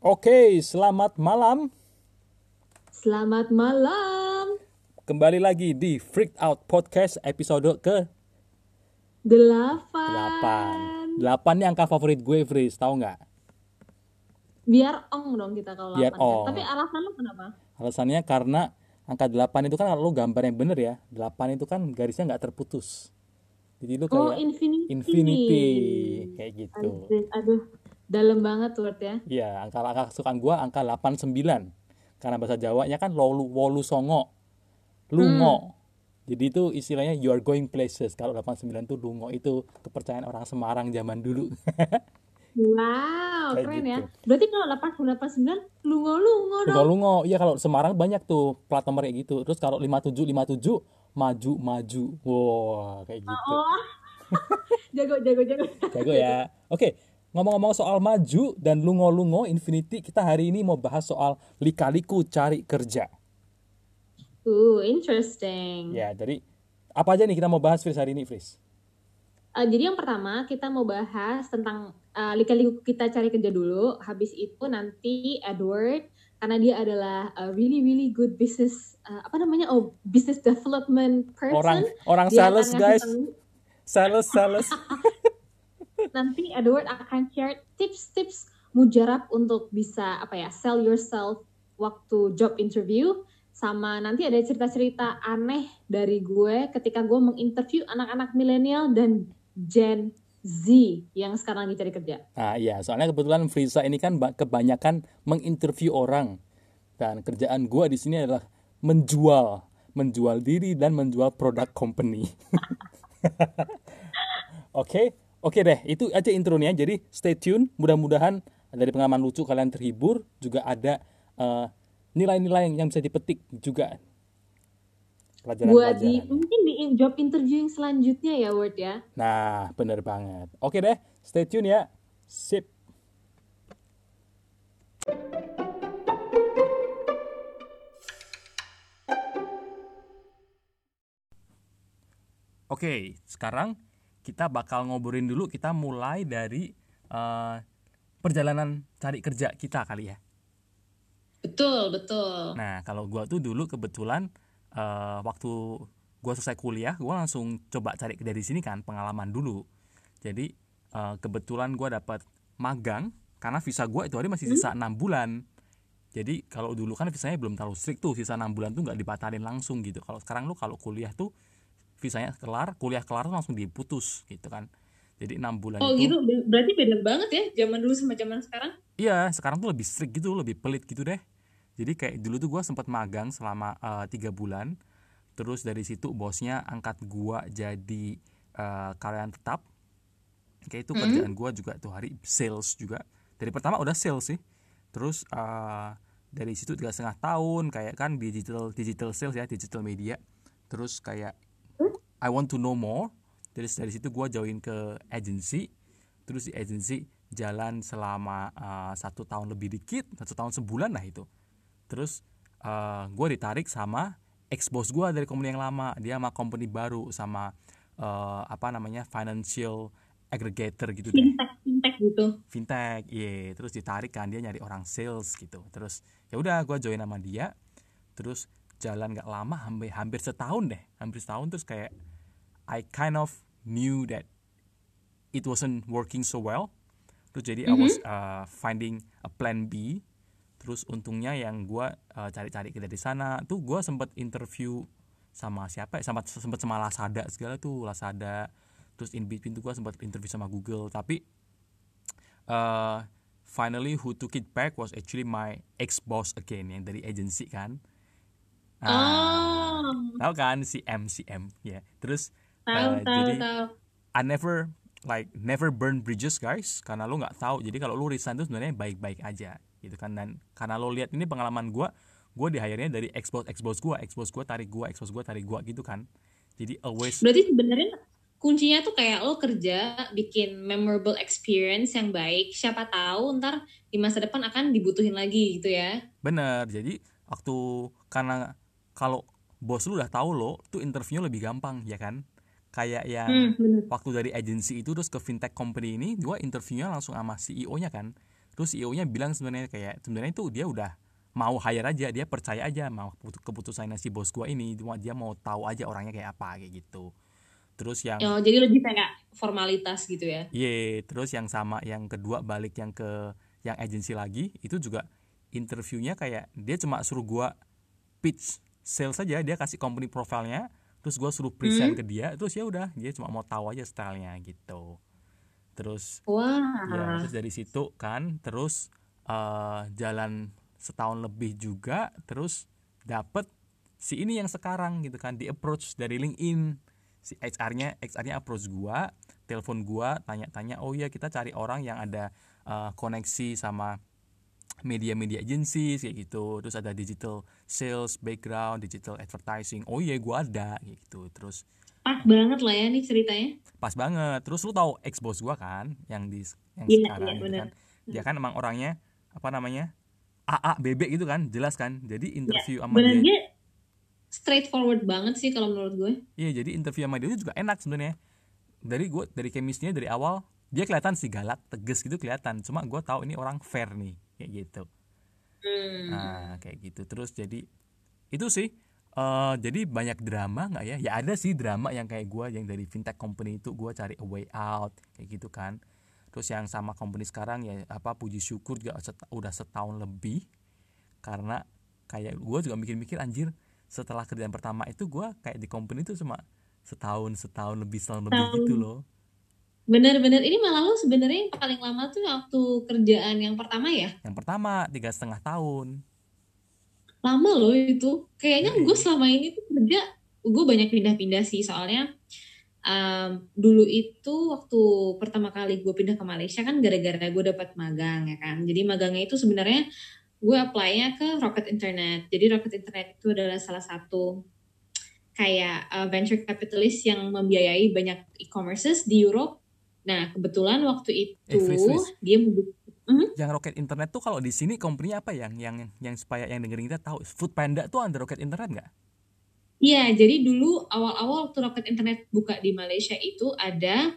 Oke, selamat malam. Selamat malam. Kembali lagi di Freaked Out Podcast episode ke Delapan. 8. 8 ini angka favorit gue, Fris. Tahu nggak? Biar ong dong kita kalau Biar delapan, kan. ong. Tapi alasan lu kenapa? Alasannya karena angka 8 itu kan kalau lu gambar yang bener ya. 8 itu kan garisnya nggak terputus. Jadi lu Oh, kayak infinity. infinity. Kayak gitu. Aduh, dalam banget word ya. Iya, angka angka kesukaan gua angka 89. Karena bahasa Jawanya kan lolu wolu songo. Lungo. Jadi itu istilahnya you are going places. Kalau 89 itu lungo itu kepercayaan orang Semarang zaman dulu. Wow, Kayak keren gitu. ya. Berarti kalau 8989 lungo-lungo dong. Lungo-lungo. Iya kalau Semarang banyak tuh plat nomor kayak gitu. Terus kalau 57 57 maju maju. Wah, kayak gitu. Oh. jago, jago, jago. Jago ya. Oke, ngomong-ngomong soal maju dan lungo-lungo infinity, kita hari ini mau bahas soal lika-liku cari kerja. Uh, interesting. Ya, jadi apa aja nih kita mau bahas Fris hari ini, Fris? Uh, jadi yang pertama kita mau bahas tentang uh, lika-liku kita cari kerja dulu. Habis itu nanti Edward karena dia adalah a really really good business uh, apa namanya oh business development person. Orang orang Dia sales guys, sales sales. nanti Edward akan share tips-tips mujarab untuk bisa apa ya sell yourself waktu job interview sama nanti ada cerita-cerita aneh dari gue ketika gue menginterview anak-anak milenial dan Gen Z yang sekarang lagi cari kerja. Nah, iya, soalnya kebetulan Frisa ini kan ba- kebanyakan menginterview orang. Dan kerjaan gua di sini adalah menjual, menjual diri dan menjual produk company. Oke, oke deh, itu aja intronya. Jadi stay tune, mudah-mudahan dari pengalaman lucu kalian terhibur, juga ada eh, nilai-nilai yang bisa dipetik juga. Buat Pelajaran-pelajaran. di mungkin di job interview yang selanjutnya ya Word ya. Nah, bener banget. Oke deh, stay tune ya. Sip. Oke, sekarang kita bakal ngobrolin dulu. Kita mulai dari eh, perjalanan cari kerja kita kali ya. Betul, betul. Nah, kalau gua tuh dulu kebetulan eh, waktu gua selesai kuliah, gua langsung coba cari kerja di sini kan, pengalaman dulu. Jadi eh, kebetulan gua dapat magang karena visa gua itu hari masih sisa enam bulan. Jadi kalau dulu kan visanya belum terlalu strict tuh, sisa enam bulan tuh nggak dibatalin langsung gitu. Kalau sekarang lu kalau kuliah tuh visanya kelar, kuliah kelar langsung diputus gitu kan. Jadi enam bulan Oh itu gitu, berarti beda banget ya zaman dulu sama zaman sekarang. Iya, sekarang tuh lebih strict gitu, lebih pelit gitu deh. Jadi kayak dulu tuh gue sempat magang selama eh, tiga bulan. Terus dari situ bosnya angkat gua jadi eh, karyawan tetap. Kayak itu kerjaan gua juga tuh hari sales juga. Dari pertama udah sales sih. Terus eh, dari situ tiga setengah tahun kayak kan digital digital sales ya, digital media. Terus kayak I want to know more. Terus dari situ gua join ke agency. Terus di agency jalan selama uh, satu tahun lebih dikit, satu tahun sebulan lah itu. Terus uh, gue ditarik sama ex boss gue dari company yang lama. Dia sama company baru sama uh, apa namanya financial aggregator gitu deh Fintech, fintech gitu. fintech iya terus ditarik kan dia nyari orang sales gitu terus ya udah gue join sama dia terus jalan gak lama hampir hampir setahun deh hampir setahun terus kayak I kind of knew that it wasn't working so well. Terus jadi I was uh, finding a plan B. Terus untungnya yang gue uh, cari-cari di sana tuh gue sempet interview sama siapa ya? Sama sempet sama Lazada segala tuh Lazada. Terus in between tuh gue sempat interview sama Google. Tapi uh, finally who took it back was actually my ex boss again yang dari agency kan. Ah, Oh, tahu kan si M si M ya. Terus tahu uh, tahu jadi tahu. I never like never burn bridges guys karena lo nggak tahu jadi kalau lo resign tuh sebenarnya baik-baik aja gitu kan dan karena lo lihat ini pengalaman gua gue di hire-nya dari ex boss ex boss gue ex boss gue tarik gue ex boss gue tarik gue gitu kan jadi always Berarti sebenarnya kuncinya tuh kayak lo kerja bikin memorable experience yang baik. Siapa tahu ntar di masa depan akan dibutuhin lagi gitu ya. bener jadi waktu karena kalau bos lu udah tahu lo tuh interviewnya lebih gampang ya kan kayak yang Hmm, bener. waktu dari agency itu terus ke fintech company ini gue interviewnya langsung sama CEO nya kan. Terus CEO-nya bilang sebenarnya kayak sebenarnya itu dia udah mau hire aja dia percaya aja mau keputusan si bos gua ini cuma dia mau tahu aja orangnya kayak apa kayak gitu. Terus yang oh jadi lebih kayak formalitas gitu ya? Iya yeah, terus yang sama yang kedua balik yang ke yang agensi lagi itu juga interviewnya kayak dia cuma suruh gua pitch sales saja dia kasih company profilnya terus gua suruh present hmm? ke dia terus ya udah dia cuma mau tahu aja stylenya gitu terus Wah. ya terus dari situ kan terus uh, jalan setahun lebih juga terus dapet si ini yang sekarang gitu kan di approach dari LinkedIn si HR-nya HR-nya approach gua telepon gua tanya-tanya oh ya kita cari orang yang ada uh, koneksi sama media-media agency kayak gitu. Terus ada digital sales background digital advertising. Oh iya gua ada kayak gitu. Terus pas banget lah ya nih ceritanya. Pas banget. Terus lu tahu ex bos gua kan yang di yang yeah, sekarang yeah, gitu kan? Dia kan emang orangnya apa namanya AA bebek gitu kan? Jelas kan? Jadi interview ya, sama dia, dia straightforward banget sih kalau menurut gue. Iya jadi interview sama dia juga enak sebenarnya. Dari gue dari chemistry dari awal dia kelihatan sih galak tegas gitu kelihatan. Cuma gue tahu ini orang fair nih kayak gitu. Hmm. nah kayak gitu. Terus jadi itu sih uh, jadi banyak drama nggak ya? Ya ada sih drama yang kayak gue yang dari fintech company itu gue cari a way out kayak gitu kan. Terus yang sama company sekarang ya apa puji syukur juga set, udah setahun lebih. Karena kayak gue juga mikir-mikir anjir setelah kerjaan pertama itu gue kayak di company itu cuma setahun setahun lebih setahun lebih gitu loh bener-bener ini malah lo sebenarnya yang paling lama tuh waktu kerjaan yang pertama ya? Yang pertama tiga setengah tahun. Lama loh itu. Kayaknya gue selama ini tuh kerja gue banyak pindah-pindah sih. Soalnya um, dulu itu waktu pertama kali gue pindah ke Malaysia kan gara-gara gue dapat magang ya kan? Jadi magangnya itu sebenarnya gue apply-nya ke Rocket Internet. Jadi Rocket Internet itu adalah salah satu kayak uh, venture capitalist yang membiayai banyak e-commerces di Europe nah kebetulan waktu itu eh, freeze, freeze. dia Mm-hmm. Yang Rocket Internet tuh kalau di sini company apa yang yang yang supaya yang dengerin kita tahu Food Panda tuh under Rocket Internet nggak? Iya, jadi dulu awal-awal waktu roket internet buka di Malaysia itu ada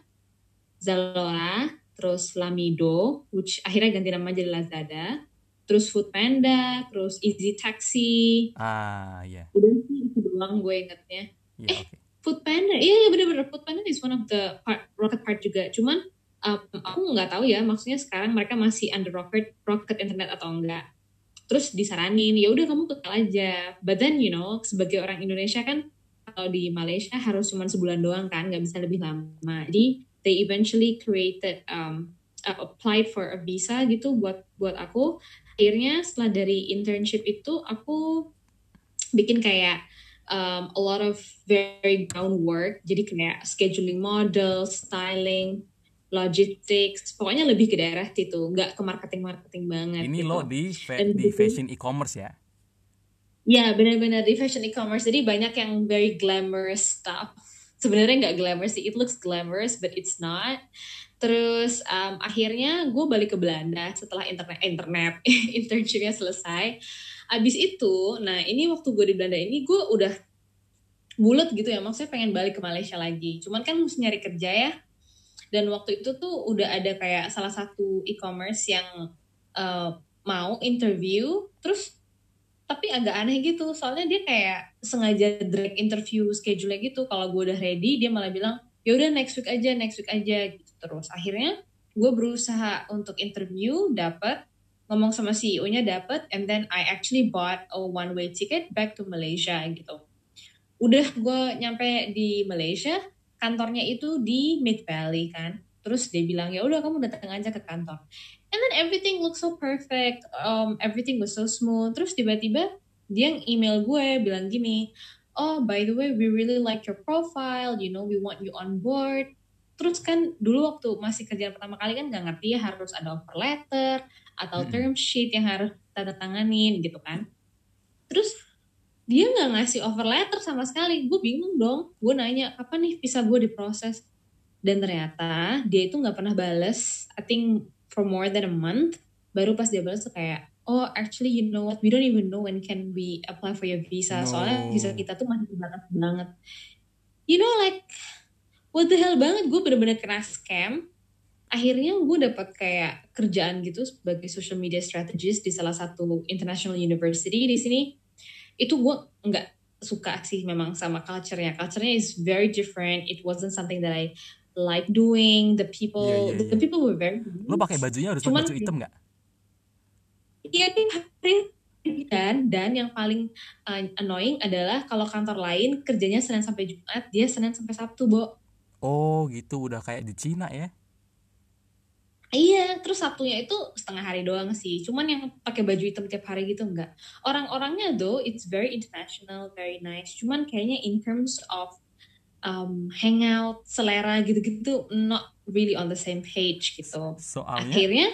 Zalora, terus Lamido, which akhirnya ganti nama jadi Lazada, terus Food Panda, terus Easy Taxi. Ah, iya. Yeah. Udah sih itu doang gue ingetnya. Yeah, eh, okay. Food Panda, iya yeah, bener-bener. Food Panda is one of the part, Rocket part juga. Cuman um, aku nggak tahu ya, maksudnya sekarang mereka masih under Rocket Rocket Internet atau enggak. Terus disaranin ya udah kamu kekal aja. But then you know sebagai orang Indonesia kan kalau di Malaysia harus cuma sebulan doang kan nggak bisa lebih lama. Jadi they eventually created um, uh, applied for a visa gitu buat buat aku. Akhirnya setelah dari internship itu aku bikin kayak um, a lot of very groundwork jadi kayak scheduling model styling logistics, pokoknya lebih ke daerah situ, nggak ke marketing-marketing banget. Ini gitu. lo di fa di fashion e-commerce ya? Ya benar-benar di fashion e-commerce, jadi banyak yang very glamorous stuff. Sebenarnya nggak glamorous sih, it looks glamorous but it's not. Terus um, akhirnya gue balik ke Belanda setelah internet internet internshipnya selesai. Abis itu, nah ini waktu gue di Belanda ini gue udah bulat gitu ya, maksudnya pengen balik ke Malaysia lagi. Cuman kan mesti nyari kerja ya, dan waktu itu tuh udah ada kayak salah satu e-commerce yang uh, mau interview terus tapi agak aneh gitu. Soalnya dia kayak sengaja drag interview schedule gitu. Kalau gue udah ready dia malah bilang ya udah next week aja next week aja gitu terus. Akhirnya gue berusaha untuk interview dapat ngomong sama CEO-nya dapat and then I actually bought a one way ticket back to Malaysia gitu. Udah gue nyampe di Malaysia kantornya itu di Mid Valley kan. Terus dia bilang ya udah kamu datang aja ke kantor. And then everything looks so perfect um, everything was so smooth. Terus tiba-tiba dia email gue bilang gini oh by the way we really like your profile you know we want you on board. Terus kan dulu waktu masih kerjaan pertama kali kan nggak ngerti ya harus ada offer letter atau term sheet yang harus tanda tanganin gitu kan. Terus dia nggak ngasih offer letter sama sekali. Gue bingung dong. Gue nanya kapan nih visa gue diproses? Dan ternyata dia itu nggak pernah bales I think for more than a month. Baru pas dia bales tuh kayak oh actually you know what? We don't even know when can we apply for your visa. No. soalnya visa kita tuh masih terbatas banget you know like what the hell banget? Gue bener-bener kena scam akhirnya gue dapat kayak kerjaan gitu sebagai social media strategist di salah satu international university di sini itu gue nggak suka sih memang sama culture-nya culture-nya is very different it wasn't something that I like doing the people Iya, iya, the, the iya. people were very Lo pakai bajunya harus Cuman- baju hitam nggak? Iya dan dan yang paling uh, annoying adalah kalau kantor lain kerjanya Senin sampai Jumat, dia Senin sampai Sabtu, Bo. Oh gitu udah kayak di Cina ya? Iya, terus Sabtunya itu setengah hari doang sih. Cuman yang pakai baju hitam tiap hari gitu enggak. Orang-orangnya though it's very international, very nice. Cuman kayaknya in terms of um, hangout, selera gitu-gitu not really on the same page gitu. Soalnya Akhirnya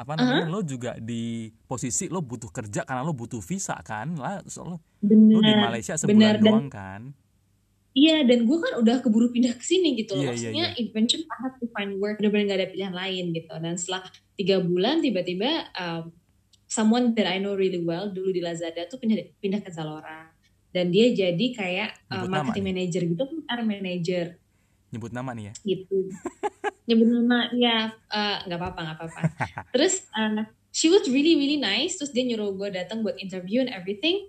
apa namanya lo juga di posisi lo butuh kerja karena lo butuh visa kan lah soalnya lo di Malaysia sebulan dan doang kan Iya, dan gue kan udah keburu pindah ke sini gitu loh. Iya, iya, Maksudnya eventually I have to find work, bener-bener gak ada pilihan lain gitu. Dan setelah tiga bulan tiba-tiba um, someone that I know really well dulu di Lazada tuh pindah pindah ke Zalora. Dan dia jadi kayak uh, Nyebut nama marketing nih. manager gitu, PR manager nyebut nama nih ya gitu. Nyebut nama, ya uh, nggak apa-apa, nggak apa-apa. Terus uh, she was really really nice. Terus dia nyuruh gue datang buat interview and everything.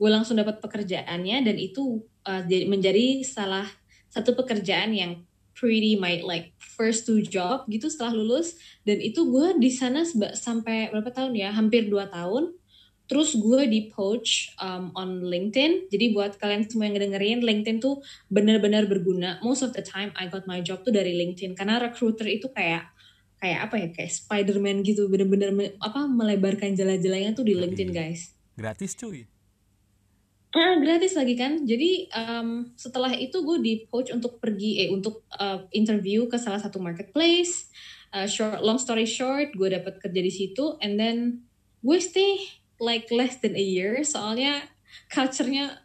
Gue langsung dapat pekerjaannya dan itu uh, jadi- menjadi salah satu pekerjaan yang pretty my like first two job gitu setelah lulus. Dan itu gue di sana sampai berapa tahun ya? Hampir dua tahun. Terus gue di poach um, on LinkedIn. Jadi buat kalian semua yang ngedengerin LinkedIn tuh benar-benar berguna. Most of the time I got my job tuh dari LinkedIn. Karena recruiter itu kayak kayak apa ya? Kayak Spider-Man gitu. Bener-bener me- apa melebarkan jala-jalanya tuh di. LinkedIn guys. Gratis cuy Ah, gratis lagi kan. Jadi um, setelah itu gue di poach untuk pergi eh untuk uh, interview ke salah satu marketplace. Uh, short long story short, gue dapat kerja di situ and then gue stay like less than a year soalnya culture-nya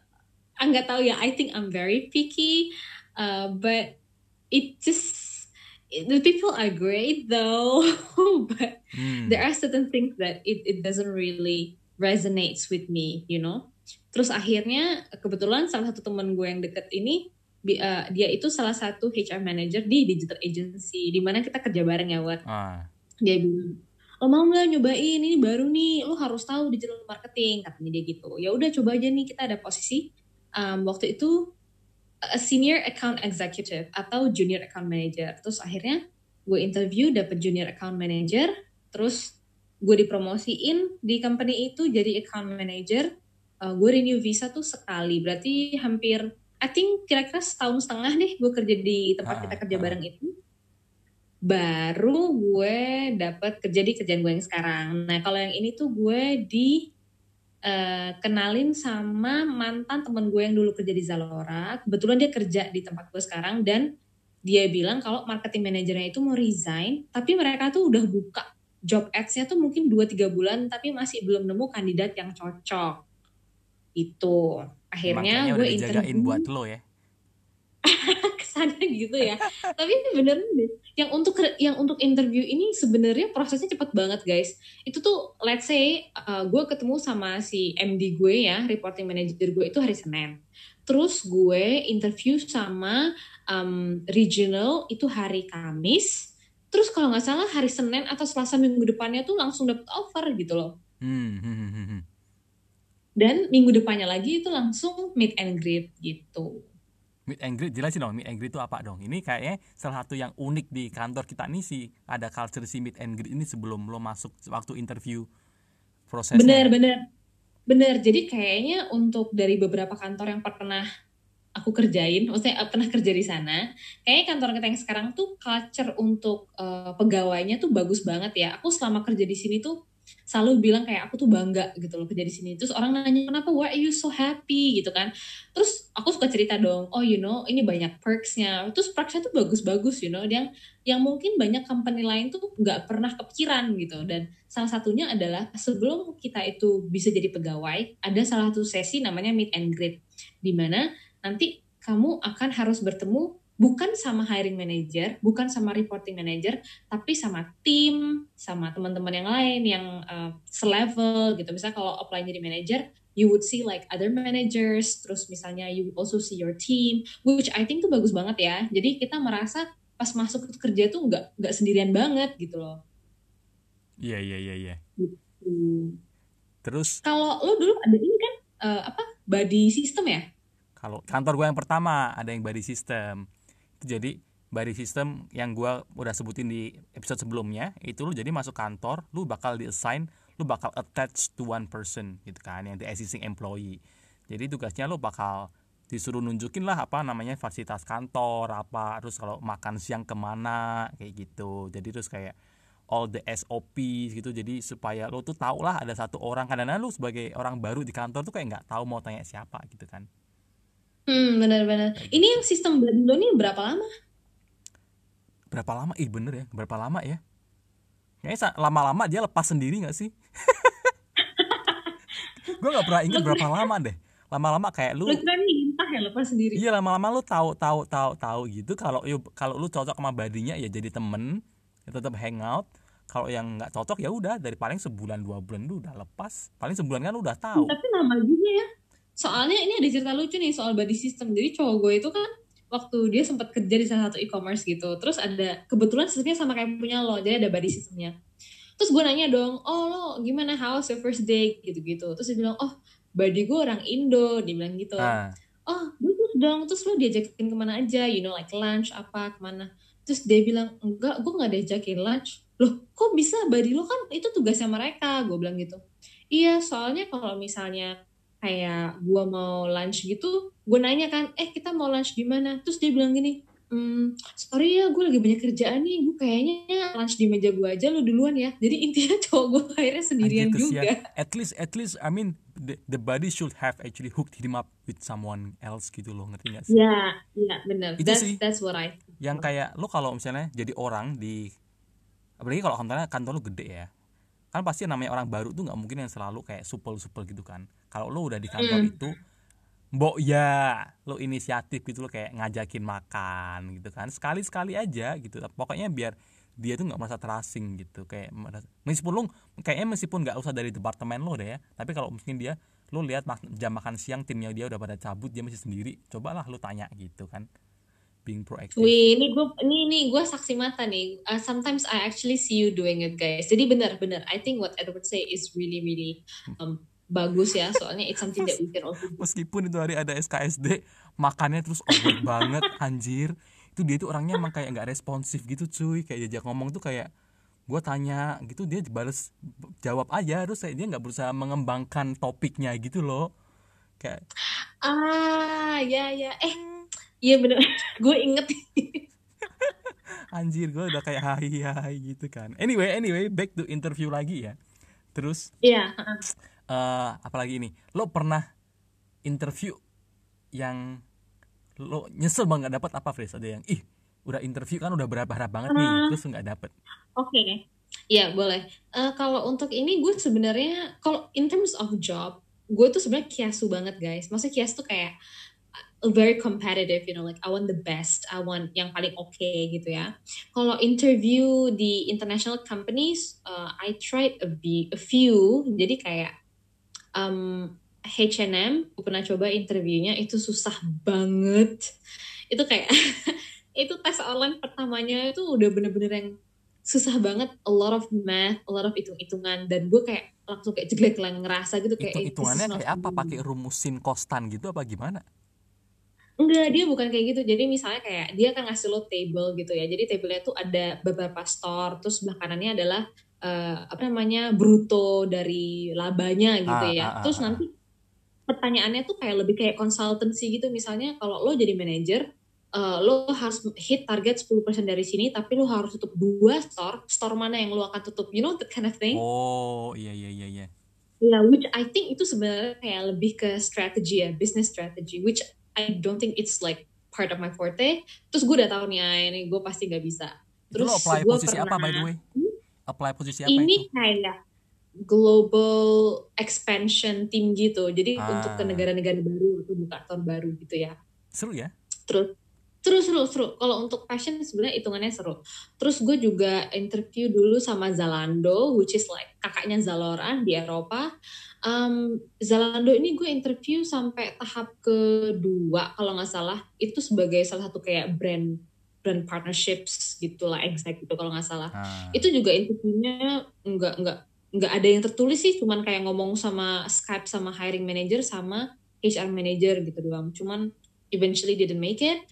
ah, nggak tahu ya. I think I'm very picky, uh, but it just the people are great though, but Hmm. there are certain things that it, it doesn't really resonates with me, you know. Terus akhirnya kebetulan salah satu teman gue yang deket ini uh, dia itu salah satu HR manager di digital agency di mana kita kerja bareng ya Wat. ah Dia bilang, "Lo mau nggak nyobain ini baru nih, lo harus tahu digital marketing," katanya dia gitu. Ya udah coba aja nih kita ada posisi um, waktu itu a senior account executive atau junior account manager. Terus akhirnya gue interview dapet junior account manager, terus gue dipromosiin di company itu jadi account manager. Uh, gue renew visa tuh sekali, berarti hampir I think kira-kira setahun setengah deh gue kerja di tempat Ah, kita kerja ah. bareng itu. Baru gue dapet kerja di kerjaan gue yang sekarang. Nah kalau yang ini tuh gue di eh, kenalin sama mantan temen gue yang dulu kerja di Zalora. Kebetulan dia kerja di tempat gue sekarang dan dia bilang kalau marketing manajernya itu mau resign, tapi mereka tuh udah buka job ads-nya tuh mungkin 2-3 bulan tapi masih belum nemu kandidat yang cocok. Itu. Akhirnya makanya gue interview buat lo ya ke sana gitu ya. Tapi ini beneran deh. Yang untuk yang untuk interview ini sebenarnya prosesnya cepet banget guys. Itu tuh let's say uh, gue ketemu sama si MD gue ya, reporting manager gue itu hari Senin. Terus gue interview sama um, regional itu hari Kamis. Terus kalau nggak salah hari Senin atau Selasa minggu depannya tuh langsung dapet offer gitu loh. hmm, hmm, hmm, hmm, hmm. Dan minggu depannya lagi itu langsung meet and greet gitu. meet and greet jelasin dong meet and greet itu apa dong ini kayaknya salah satu yang unik di kantor kita nih sih ada culture si meet and greet ini sebelum lo masuk waktu interview prosesnya Bener, bener. Bener, jadi kayaknya untuk dari beberapa kantor yang pernah aku kerjain, maksudnya eh, pernah kerja di sana, kayaknya kantor kita yang sekarang tuh culture untuk eh, pegawainya tuh bagus banget ya. Aku selama kerja di sini tuh selalu bilang kayak aku tuh bangga gitu loh kerja di sini. Terus orang nanya kenapa why are you so happy gitu kan. Terus aku suka cerita dong, oh you know ini banyak perksnya. Terus perksnya tuh bagus-bagus you know, yang yang mungkin banyak company lain tuh nggak pernah kepikiran gitu. Dan salah satunya adalah sebelum kita itu bisa jadi pegawai, ada salah satu sesi namanya meet and greet, di mana nanti kamu akan harus bertemu bukan sama hiring manager, bukan sama reporting manager, tapi sama tim, sama teman-teman yang lain yang uh, selevel gitu. Misalnya kalau apply jadi manager, you would see like other managers, terus misalnya you would also see your team, which I think tuh bagus banget ya. Jadi kita merasa pas masuk kerja tuh nggak nggak sendirian banget gitu loh Iya iya iya iya. Hmm. Terus kalau lo dulu ada ini kan eh, apa body system ya kalau kantor gue yang pertama ada yang body system. Jadi body system yang gue udah sebutin di episode sebelumnya itu lu jadi masuk kantor lu bakal di assign lu bakal attach to one person gitu kan yang the existing employee. Jadi tugasnya lu bakal disuruh nunjukin lah apa namanya fasilitas kantor apa terus kalau makan siang ke mana kayak gitu. Jadi terus kayak all the SOP gitu. Jadi supaya lo tuh tau lah ada satu orang. Kadang-kadang lu sebagai orang baru di kantor tuh kayak nggak tahu mau tanya siapa gitu kan hmm benar-benar ini yang sistem body lo ini berapa lama? Berapa lama? Ih bener ya. Berapa lama ya? Kayaknya lama-lama dia lepas sendiri nggak sih? Gue nggak pernah ingat berapa lama deh. Lama-lama kayak lu lintah ya lepas sendiri. Iya lama-lama lu tahu tahu tahu tahu gitu. Kalau kalau lu cocok sama badinya ya jadi temen. Ya tetap hangout. Kalau yang nggak cocok ya udah. Dari paling sebulan dua bulan lu udah lepas. Paling sebulan kan lu udah tahu. Tapi lama juga ya soalnya ini ada cerita lucu nih soal body system. Jadi cowok gue itu kan waktu dia sempat kerja di salah satu e-commerce gitu terus ada kebetulan sistemnya sama kayak punya lo jadi ada body systemnya. Terus gue nanya dong oh lo gimana? How's your first day? gitu-gitu. Terus dia bilang oh body gue orang Indo. Dia bilang gitu. Nah oh bagus dong. Terus lo diajakin ke mana aja? You know like lunch apa ke mana? Terus dia bilang enggak gue nggak diajakin lunch. Loh kok bisa? Body lo kan itu tugasnya mereka gue bilang gitu. Iya soalnya kalau misalnya kayak gue mau lunch gitu gue nanya kan eh kita mau lunch di mana? Terus dia bilang gini hmm, sorry ya gue lagi banyak kerjaan nih gue kayaknya lunch di meja gue aja lo duluan ya. Jadi intinya cowok gue akhirnya sendirian Anjir, juga. At least at least I mean the, the body should have actually hooked him up with someone else gitu loh ngerti gak sih? Ya ya benar Itu that's sih. that's what I yang kayak lo kalau misalnya jadi orang di apalagi kalau kantornya kantor lo gede ya kan pasti namanya orang baru tuh nggak mungkin yang selalu kayak supel supel gitu kan kalau lo udah di kantor Hmm. itu mbok ya lo inisiatif gitu lo kayak ngajakin makan gitu kan. Sekali sekali aja gitu. Pokoknya biar dia tuh nggak merasa terasing gitu. Kayak meskipun lo kayaknya meskipun nggak usah dari departemen lo deh ya tapi kalau mungkin dia lo lihat jam makan siang timnya dia udah pada cabut dia masih sendiri cobalah lo tanya gitu kan. Being proactive. Wih, ini gue ini ini gue saksi mata nih. Uh, sometimes I actually see you doing it, guys. Jadi benar-benar, I think what Edward say is really really um, bagus ya. Soalnya it's something that we can also do. meskipun itu hari ada SKSD makannya terus awkward banget anjir itu dia tuh orangnya emang kayak nggak responsif gitu cuy kayak diajak ngomong tuh kayak gue tanya gitu dia bales jawab aja terus kayak dia nggak berusaha mengembangkan topiknya gitu loh kayak Ah, ya ya. Eh, iya bener. gue inget. anjir gue udah kayak hai hai gitu kan anyway anyway back to interview lagi ya terus Iya. Eh apalagi ini lo pernah interview yang lo nyesel banget nggak dapat apa Fris ada yang ih udah interview kan udah berharap banget nih Ah. terus nggak dapet Oke. Iya boleh. Eh, kalau untuk ini gue sebenarnya kalau in terms of job, gue tuh sebenarnya kiasu banget guys. Maksudnya kias tuh kayak uh, very competitive, you know, like I want the best, I want yang paling oke gitu ya. Kalau interview di international companies, uh, I tried a, be, a few. Jadi kayak um, H&M, pernah coba interviewnya itu susah banget. Itu kayak itu tes online pertamanya itu udah bener-bener yang susah banget a lot of math, a lot of hitung-hitungan dan gue kayak langsung kayak jeglek lah ngerasa gitu kayak hitung hitungannya kayak apa pakai rumusin kostan gitu apa gimana Enggak, dia bukan kayak gitu. Jadi misalnya kayak dia akan ngasih lo table gitu ya. Jadi tablenya tuh ada beberapa store, terus sebelah kanannya adalah eh, apa namanya bruto dari labanya gitu Ah, ya. ah, ah, terus ah. nanti pertanyaannya tuh kayak lebih kayak consultancy gitu. Misalnya kalau lo jadi manajer, eh, lo harus hit target 10% dari sini, tapi lo harus tutup dua store. Store mana yang lo akan tutup? You know that kind of thing? oh iya iya iya iya Yeah, which I think itu sebenarnya kayak lebih ke strategi ya, business strategy, which I don't think it's like part of my forte. Terus gue udah tahu nih, ah, ini gue pasti gak bisa. itu lo Terus apply posisi apa by the pernah- way Hmm? Apply posisi apa Ini itu kayak global expansion team gitu. Jadi Ah. untuk ke negara-negara baru atau buka kantor baru gitu ya. seru ya Terus seru seru seru. Kalau untuk passion sebenarnya hitungannya seru. Terus gue juga interview dulu sama Zalando, which is like kakaknya Zalora di Eropa. Um, Zalando ini gue interview sampai tahap kedua kalau nggak salah. Itu sebagai salah satu kayak brand brand partnerships gitulah exact gitu kalau nggak salah. Ah. itu juga interviewnya nggak nggak nggak ada yang tertulis sih cuman kayak ngomong sama Skype sama hiring manager sama HR manager gitu doang. Cuman eventually didn't make it.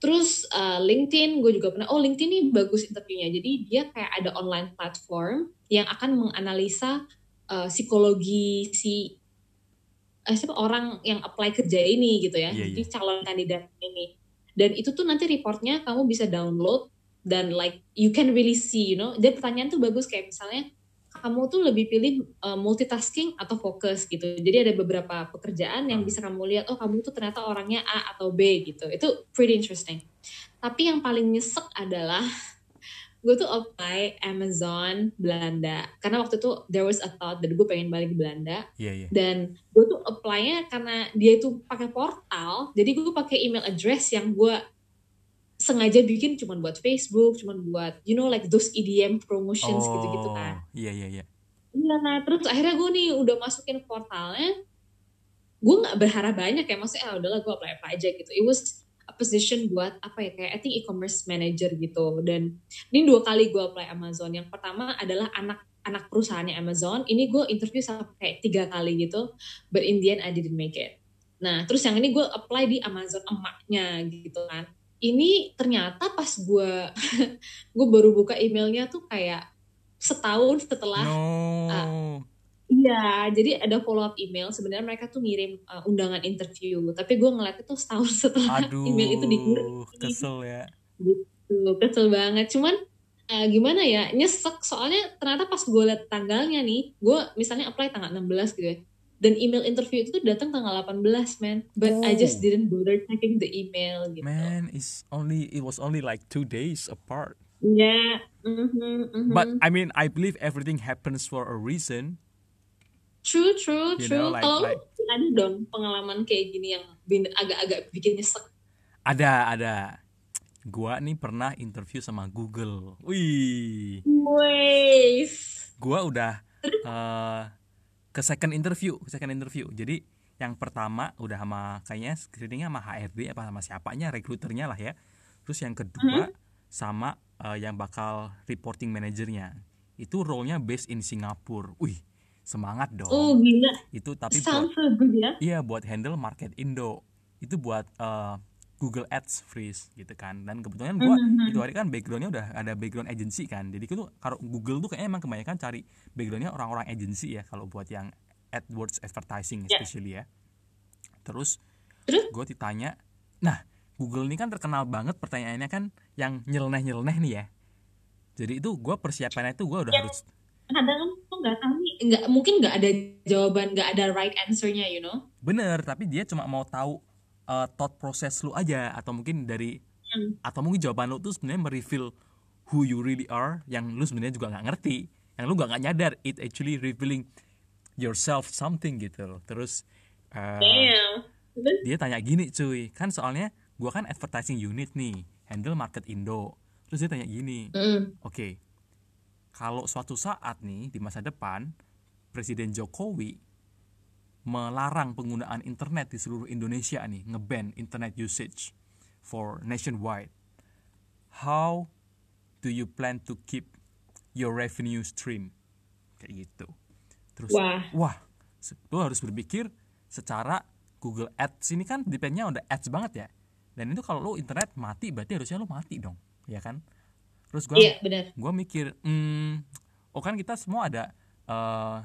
Terus uh, LinkedIn gue juga pernah oh LinkedIn ini bagus interviewnya. Jadi dia kayak ada online platform yang akan menganalisa uh, psikologi si eh, siapa orang yang apply kerja ini gitu ya. Iya, jadi calon kandidat ini dan itu tuh nanti reportnya kamu bisa download dan like you can really see you know. Dan pertanyaan tuh bagus kayak misalnya kamu tuh lebih pilih uh, multitasking atau fokus gitu. Jadi ada beberapa pekerjaan yang Hmm. bisa kamu lihat oh kamu tuh ternyata orangnya A atau B gitu. Itu pretty interesting. Tapi yang paling nyesek adalah gue tuh apply Amazon Belanda karena waktu itu there was a thought that gue pengen balik ke Belanda Iya iya. dan gue tuh apply-nya karena dia itu pakai portal jadi gue pakai email address yang gue sengaja bikin cuman buat Facebook cuman buat you know like those EDM promotions gitu-gitu kan Iya iya iya. Iya, nah terus akhirnya gue nih udah masukin portalnya, gue nggak berharap banyak ya, maksudnya ah, udahlah gue apply apa aja gitu. It was position buat apa ya kayak I think e-commerce manager gitu. Dan ini dua kali gue apply Amazon. Yang pertama adalah anak anak perusahaannya Amazon. Ini gue interview sampai kayak tiga kali gitu, but in the end I didn't make it. Nah terus yang ini gue apply di Amazon emaknya gitu kan. Ini ternyata pas gue gue baru buka emailnya tuh kayak setahun setelah No. Iya, jadi ada follow up email. Sebenarnya mereka tuh ngirim uh, undangan interview, tapi gue ngeliat itu setahun setelah Aduh. email itu dikirim. Kesel ya. Tuh, kesel banget. Cuman uh, gimana ya, nyesek. Soalnya ternyata pas gue liat tanggalnya nih, gue misalnya apply tanggal 16 gitu ya. Dan email interview itu tuh datang tanggal 18, man. But I Oh. just didn't bother checking the email gitu. Man, it's only it was only like two days apart. Ya, mhm, mhm. But I mean, I believe everything happens for a reason. True, true, You true. know, like- like- ada dong pengalaman kayak gini yang agak-agak bikin nyesek. Ada ada. Gua nih pernah interview sama Google. Wih. Wais. Gua udah eh, ke second interview, ke second interview. Jadi yang pertama udah sama kayaknya screeningnya sama HRD apa sama siapanya, rekruternya lah ya. Terus yang kedua sama eh, yang bakal reporting manajernya. Itu role-nya based in Singapura. Wih, semangat dong. Oh gila, Itu tapi buat sounds so good ya. Iya buat handle market Indo itu buat eh, Google Ads freeze gitu kan dan kebetulan gua Mhm. itu hari kan backgroundnya udah ada background agency kan jadi itu kalau Google tuh kayaknya emang kebanyakan cari backgroundnya orang-orang agency ya kalau buat yang AdWords advertising Ya. especially ya terus Terus? gue ditanya nah Google ini kan terkenal banget pertanyaannya kan yang nyeleneh-nyeleneh nih ya jadi itu gue persiapannya itu gue udah Ya. harus Kadang tuh nggak tahu nih, nggak mungkin nggak ada jawaban, nggak ada right answernya, you know? Bener, tapi dia cuma mau tahu uh, thought process lu aja atau mungkin dari Hmm. atau mungkin jawaban lu tuh sebenarnya mereveal who you really are yang lu sebenarnya juga nggak ngerti, yang lu nggak nggak nyadar it actually revealing yourself something gitu loh. Terus uh, Damn. Dia tanya gini cuy, kan soalnya gua kan advertising unit nih, handle market Indo. Terus dia tanya gini, Mm. Oke, kalau suatu saat nih di masa depan Presiden Jokowi melarang penggunaan internet di seluruh Indonesia nih, ngeban internet usage for nationwide, how do you plan to keep your revenue stream? Kayak gitu. Terus, Wah. wah, lu harus berpikir secara Google Ads ini kan dependnya udah ads banget ya. Dan itu kalau lu internet mati berarti harusnya lu mati dong, ya kan? Terus gua Iya, benar. gue mikir hmm, oh kan kita semua ada eh,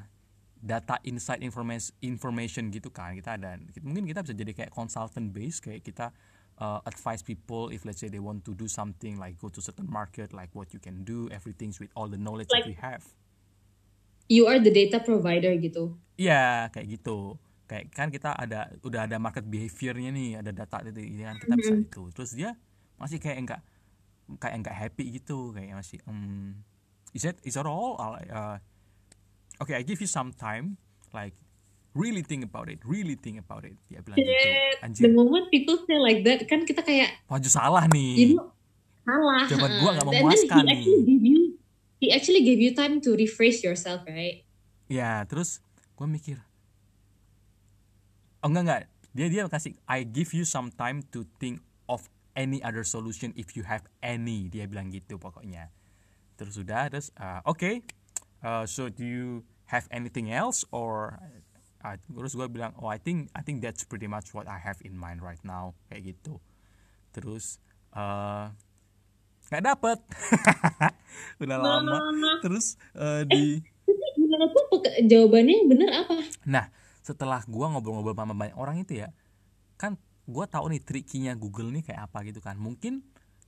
data insight information information gitu kan kita ada mungkin kita bisa jadi kayak consultant base kayak kita uh, advise people if let's say they want to do something like go to certain market like what you can do everything with all the knowledge that Like- we have You are the data provider gitu. Iya kayak gitu kayak kan kita ada udah ada market behaviornya nih ada data itu ini kan kita bisa itu terus dia masih kayak enggak kayak enggak happy gitu kayak masih hmm is that is that all uh, okay I give you some time like really think about it really think about it dia bilang gitu The anjir moment people say like that, kan kita kayak, wajah salah you nih know, salah. Jawaban gua nggak memuaskan he nih. actually give you, he actually gave you time to rephrase yourself, right? ya terus gue mikir oh enggak enggak dia dia kasih I give you some time to think any other solution if you have any dia bilang gitu pokoknya. Terus sudah terus uh, oke okay, uh, so do you have anything else? Or uh, terus gue bilang oh I think I think that's pretty much what I have in mind right now. Kayak gitu. Terus uh, nggak dapet. Udah lama. terus uh, di eh, jawabannya yang bener apa? Nah setelah gua ngobrol-ngobrol sama banyak orang itu ya kan gua tahu nih trikinya Google nih kayak apa gitu kan. Mungkin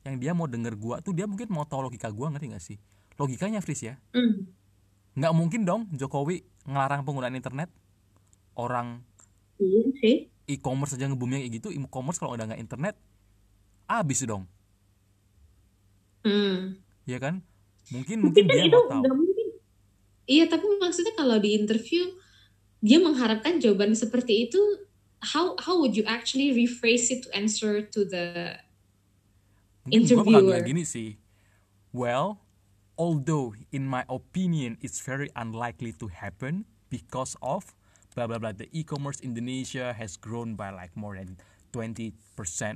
yang dia mau denger gua tuh dia mungkin mau tahu logika gua ngerti gak sih? Logikanya Fris ya. Mm. nggak mungkin dong Jokowi ngelarang penggunaan internet. Orang iya sih. e-commerce aja ngebumnya kayak gitu e-commerce kalau udah nggak internet abis dong. Hmm. ya kan? Mungkin mungkin, dia itu mau tahu. mungkin. iya tapi maksudnya kalau di interview dia mengharapkan jawaban seperti itu how how would you actually rephrase it to answer to the interviewer? gini sih. Well although in my opinion it's very unlikely to happen because of blah blah blah. The e-commerce Indonesia has grown by like more than 20%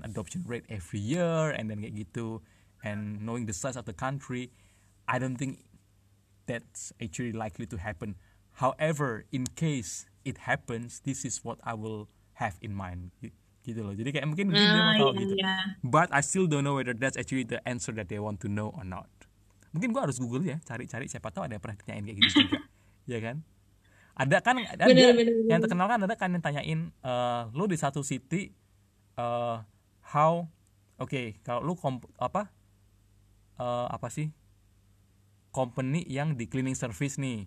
adoption rate every year and then kayak gitu. And knowing the size of the country I don't think that's actually likely to happen. However in case it happens this is what I will have in mind gitu loh. Jadi kayak mungkin, dia mau tahu gitu. yeah. but I still don't know whether that's actually the answer that they want to know or not. Mungkin gua harus google ya cari-cari siapa tahu ada yang pernah ditanyain kayak gitu juga. Ya kan? Ada kan ada bener, bener, bener. yang terkenal kan ada kan yang tanyain uh, lu di satu city uh, how oke okay, kalau lu komp apa uh, apa sih company yang di cleaning service nih.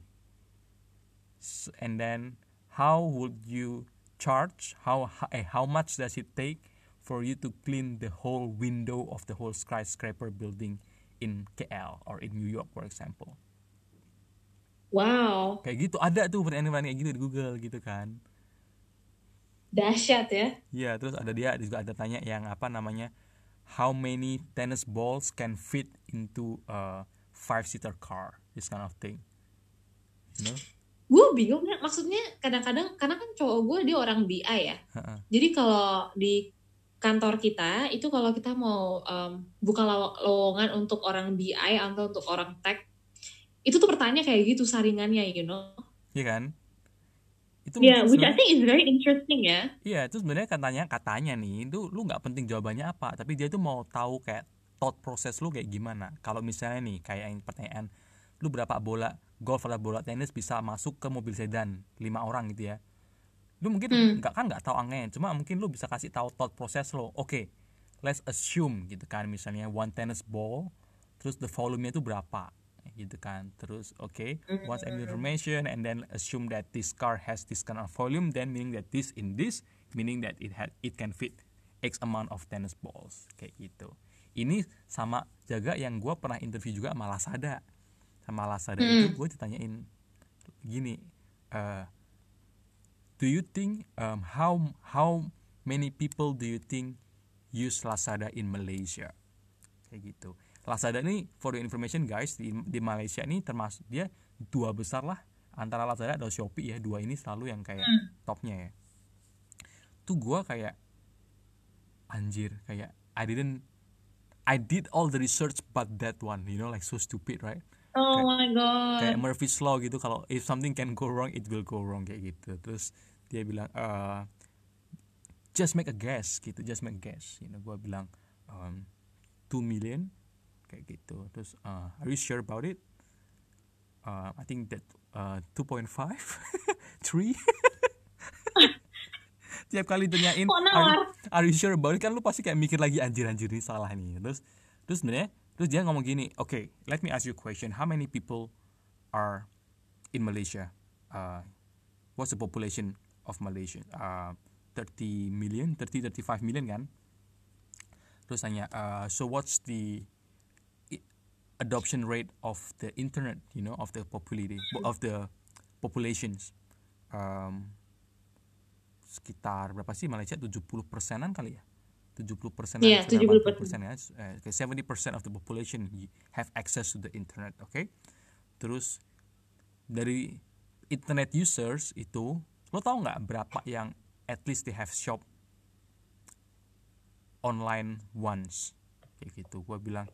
And then how would you charge how eh, how much does it take for you to clean the whole window of the whole skyscraper building in KL or in New York for example? Wow. Kayak gitu ada tuh pertanyaan kayak gitu di Google gitu kan. Dahsyat ya. Iya terus ada dia juga ada tanya yang apa namanya how many tennis balls can fit into a five seater car? This kind of thing. You know gue bingung ya maksudnya kadang-kadang karena kan cowok gue dia orang BI ya uh-uh. jadi kalau di kantor kita itu kalau kita mau um, buka lowongan untuk orang BI atau untuk orang tech itu tuh pertanyaan kayak gitu saringannya you know iya kan itu yeah, which I think is very interesting ya. Iya, itu sebenarnya katanya katanya nih, itu lu nggak penting jawabannya apa, tapi dia tuh mau tahu kayak thought proses lu kayak gimana. Kalau misalnya nih kayak yang pertanyaan, lu berapa bola golf atau bola tenis bisa masuk ke mobil sedan lima orang gitu ya. Lu mungkin hmm. nggak hmm. kan nggak tahu angin, cuma mungkin lu bisa kasih tahu thought proses lo. Oke, okay, let's assume gitu kan misalnya one tennis ball, terus the volume-nya itu berapa gitu kan terus oke okay, once any information and then assume that this car has this kind of volume then meaning that this in this meaning that it had it can fit x amount of tennis balls kayak gitu ini sama jaga yang gue pernah interview juga sama Lasada sama Lasada mm. itu gue ditanyain gini uh, do you think um, how how many people do you think use Lazada in Malaysia? Kayak gitu. Lazada ini for your information guys di, di Malaysia ini termasuk dia dua besar lah. Antara Lazada dan Shopee ya dua ini selalu yang kayak hmm. topnya ya. Tuh gue kayak anjir kayak I didn't I did all the research but that one you know like so stupid right oh kayak, my god. kayak Murphy's law gitu kalau if something can go wrong it will go wrong kayak gitu. Terus dia bilang uh, just make a guess gitu just make a guess. You know gue bilang um, 2 million kayak gitu. Terus uh, are you sure about it? Uh, I think that uh, 2.5 3 tiap kali tanyain are, are you sure about it? Kan lu pasti kayak mikir lagi anjir anjir ini salah nih. Terus terus sebenarnya terus dia ngomong gini oke okay, let me ask you a question. How many people are in Malaysia? Uh, what's the population of Malaysia? Uh, 30 million 30 35 million kan? Terus tanya uh, so what's the adoption rate of the internet you know of the population of the populations? Um, sekitar berapa sih? Malaysia 70 persenan kali ya 70 persen yeah, 70 persen ya uh, 70 percent of the population have access to the internet oke okay? terus dari internet users itu lo tau nggak berapa yang at least they have shop online once kayak gitu gue bilang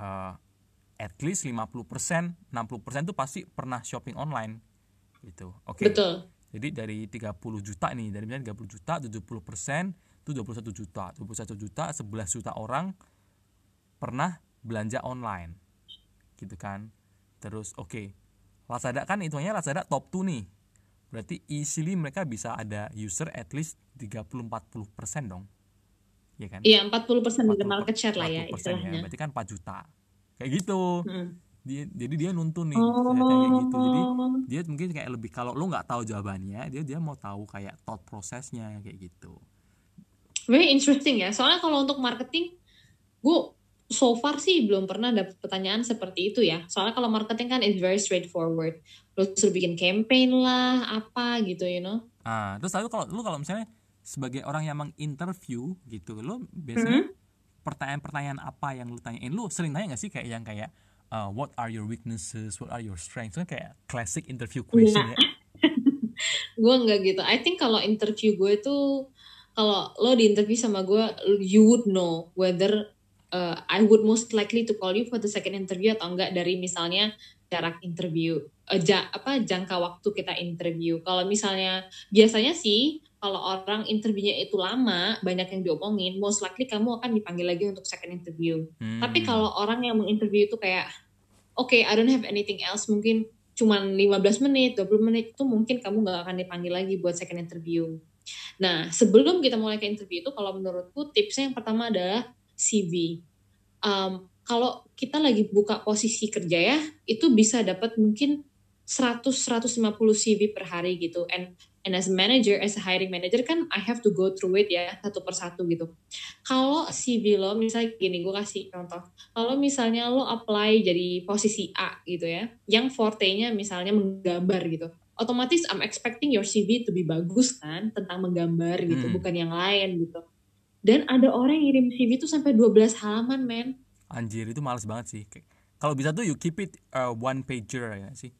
uh, at least 50% 60% tuh pasti pernah shopping online gitu oke okay. betul jadi dari 30 juta nih dari misalnya 30 juta 70% itu 21 juta 21 juta 11 juta orang pernah belanja online gitu kan terus oke okay. Lazada kan hitungannya Lazada top 2 nih berarti easily mereka bisa ada user at least 30-40% dong Iya kan? Iya 40 persen dari market share lah ya, ya istilahnya. Ya, berarti kan 4 juta. Kayak gitu. Hmm. Dia, jadi dia nuntun nih oh. kayak gitu. Jadi dia mungkin kayak lebih kalau lo nggak tahu jawabannya, dia dia mau tahu kayak thought prosesnya kayak gitu. Very interesting ya. Soalnya kalau untuk marketing, gue so far sih belum pernah dapet pertanyaan seperti itu ya. Soalnya kalau marketing kan it's very straightforward. Lo suruh bikin campaign lah, apa gitu, you know. Ah, terus lalu kalau lu kalau misalnya sebagai orang yang menginterview gitu, lo biasanya pertanyaan-pertanyaan apa yang lu tanyain? Lu sering nanya gak sih kayak yang kayak uh, what are your weaknesses, what are your strengths? Kan kayak classic interview question ya. gue nggak gitu. I think kalau interview gue tuh kalau lo di interview sama gue, you would know whether uh, I would most likely to call you for the second interview atau enggak dari misalnya jarak interview uh, ja, apa jangka waktu kita interview. Kalau misalnya biasanya sih kalau orang interviewnya itu lama, banyak yang diomongin, most likely kamu akan dipanggil lagi untuk second interview. Hmm. Tapi kalau orang yang menginterview itu kayak oke, okay, I don't have anything else, mungkin cuman 15 menit, 20 menit itu mungkin kamu nggak akan dipanggil lagi buat second interview. Nah, sebelum kita mulai ke interview itu kalau menurutku tipsnya yang pertama adalah CV. Um, kalau kita lagi buka posisi kerja ya, itu bisa dapat mungkin 100 150 CV per hari gitu. And and as manager, as a hiring manager kan I have to go through it ya satu persatu gitu. Kalau CV lo misalnya gini, gue kasih contoh. Kalau misalnya lo apply jadi posisi A gitu ya, yang forte-nya misalnya menggambar gitu. Otomatis I'm expecting your CV to be bagus kan tentang menggambar gitu, hmm. bukan yang lain gitu dan ada orang yang ngirim CV itu sampai 12 halaman, men. Anjir, itu males banget sih. Kalau bisa tuh you keep it uh, one pager ya sih.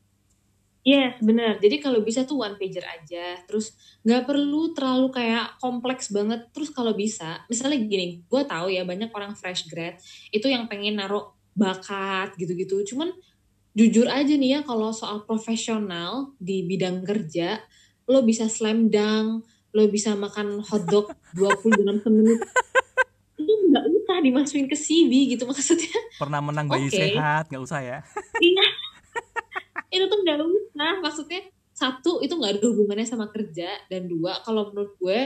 Yes, benar. Jadi kalau bisa tuh one pager aja. Terus nggak perlu terlalu kayak kompleks banget. Terus kalau bisa, misalnya gini, gue tahu ya banyak orang fresh grad itu yang pengen naruh bakat gitu-gitu. Cuman jujur aja nih ya kalau soal profesional di bidang kerja, lo bisa slam dunk, lo bisa makan hotdog 20 dalam semenit itu nggak usah dimasukin ke CV gitu maksudnya. Pernah menang bayi okay. sehat nggak usah ya. Iya. Itu tuh nggak usah maksudnya satu itu nggak ada hubungannya sama kerja dan dua kalau menurut gue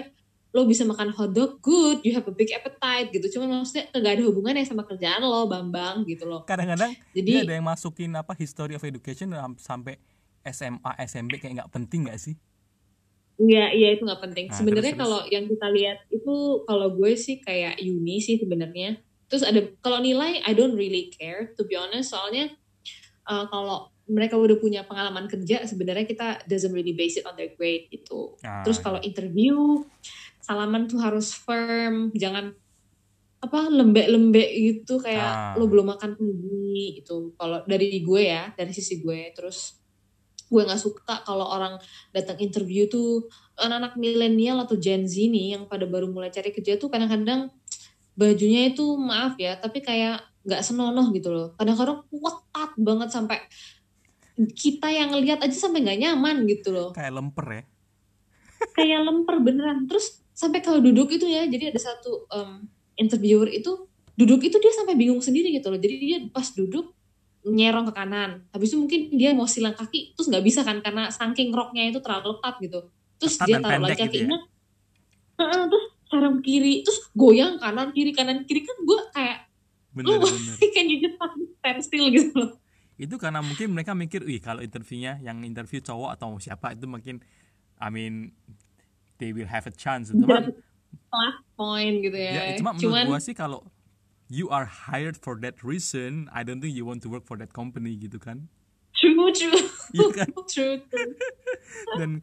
lo bisa makan hotdog good you have a big appetite gitu cuma maksudnya nggak ada hubungannya sama kerjaan lo bambang gitu loh kadang-kadang jadi ada yang masukin apa history of education sampai SMA SMB kayak nggak penting nggak sih Iya, iya itu nggak penting. Nah, sebenarnya kalau yang kita lihat itu kalau gue sih kayak uni sih sebenarnya. Terus ada kalau nilai I don't really care to be honest. Soalnya uh, kalau mereka udah punya pengalaman kerja sebenarnya kita doesn't really base it on their grade itu. Ah, Terus kalau interview salaman tuh harus firm, jangan apa lembek-lembek gitu kayak ah. lo belum makan pagi itu. Kalau dari gue ya, dari sisi gue. Terus gue nggak suka kalau orang datang interview tuh anak-anak milenial atau Gen Z nih yang pada baru mulai cari kerja tuh kadang-kadang bajunya itu maaf ya tapi kayak nggak senonoh gitu loh kadang-kadang ketat banget sampai kita yang lihat aja sampai nggak nyaman gitu loh kayak lemper ya kayak lemper beneran terus sampai kalau duduk itu ya jadi ada satu um, interviewer itu duduk itu dia sampai bingung sendiri gitu loh jadi dia pas duduk nyerong ke kanan. Habis itu mungkin dia mau silang kaki terus nggak bisa kan karena saking roknya itu terlalu ketat gitu. Terus ketat dia taruh lagi kakinya. Gitu ya? terus sarang kiri, terus goyang kanan kiri kanan kiri kan gue kayak bener, lu bener. can you just stand still gitu loh. Itu karena mungkin mereka mikir, wih kalau interviewnya yang interview cowok atau siapa itu mungkin I mean they will have a chance. Cuman last point gitu ya. ya cuma menurut gue sih kalau you are hired for that reason, I don't think you want to work for that company gitu kan? True, true. Iya kan? true, true. Dan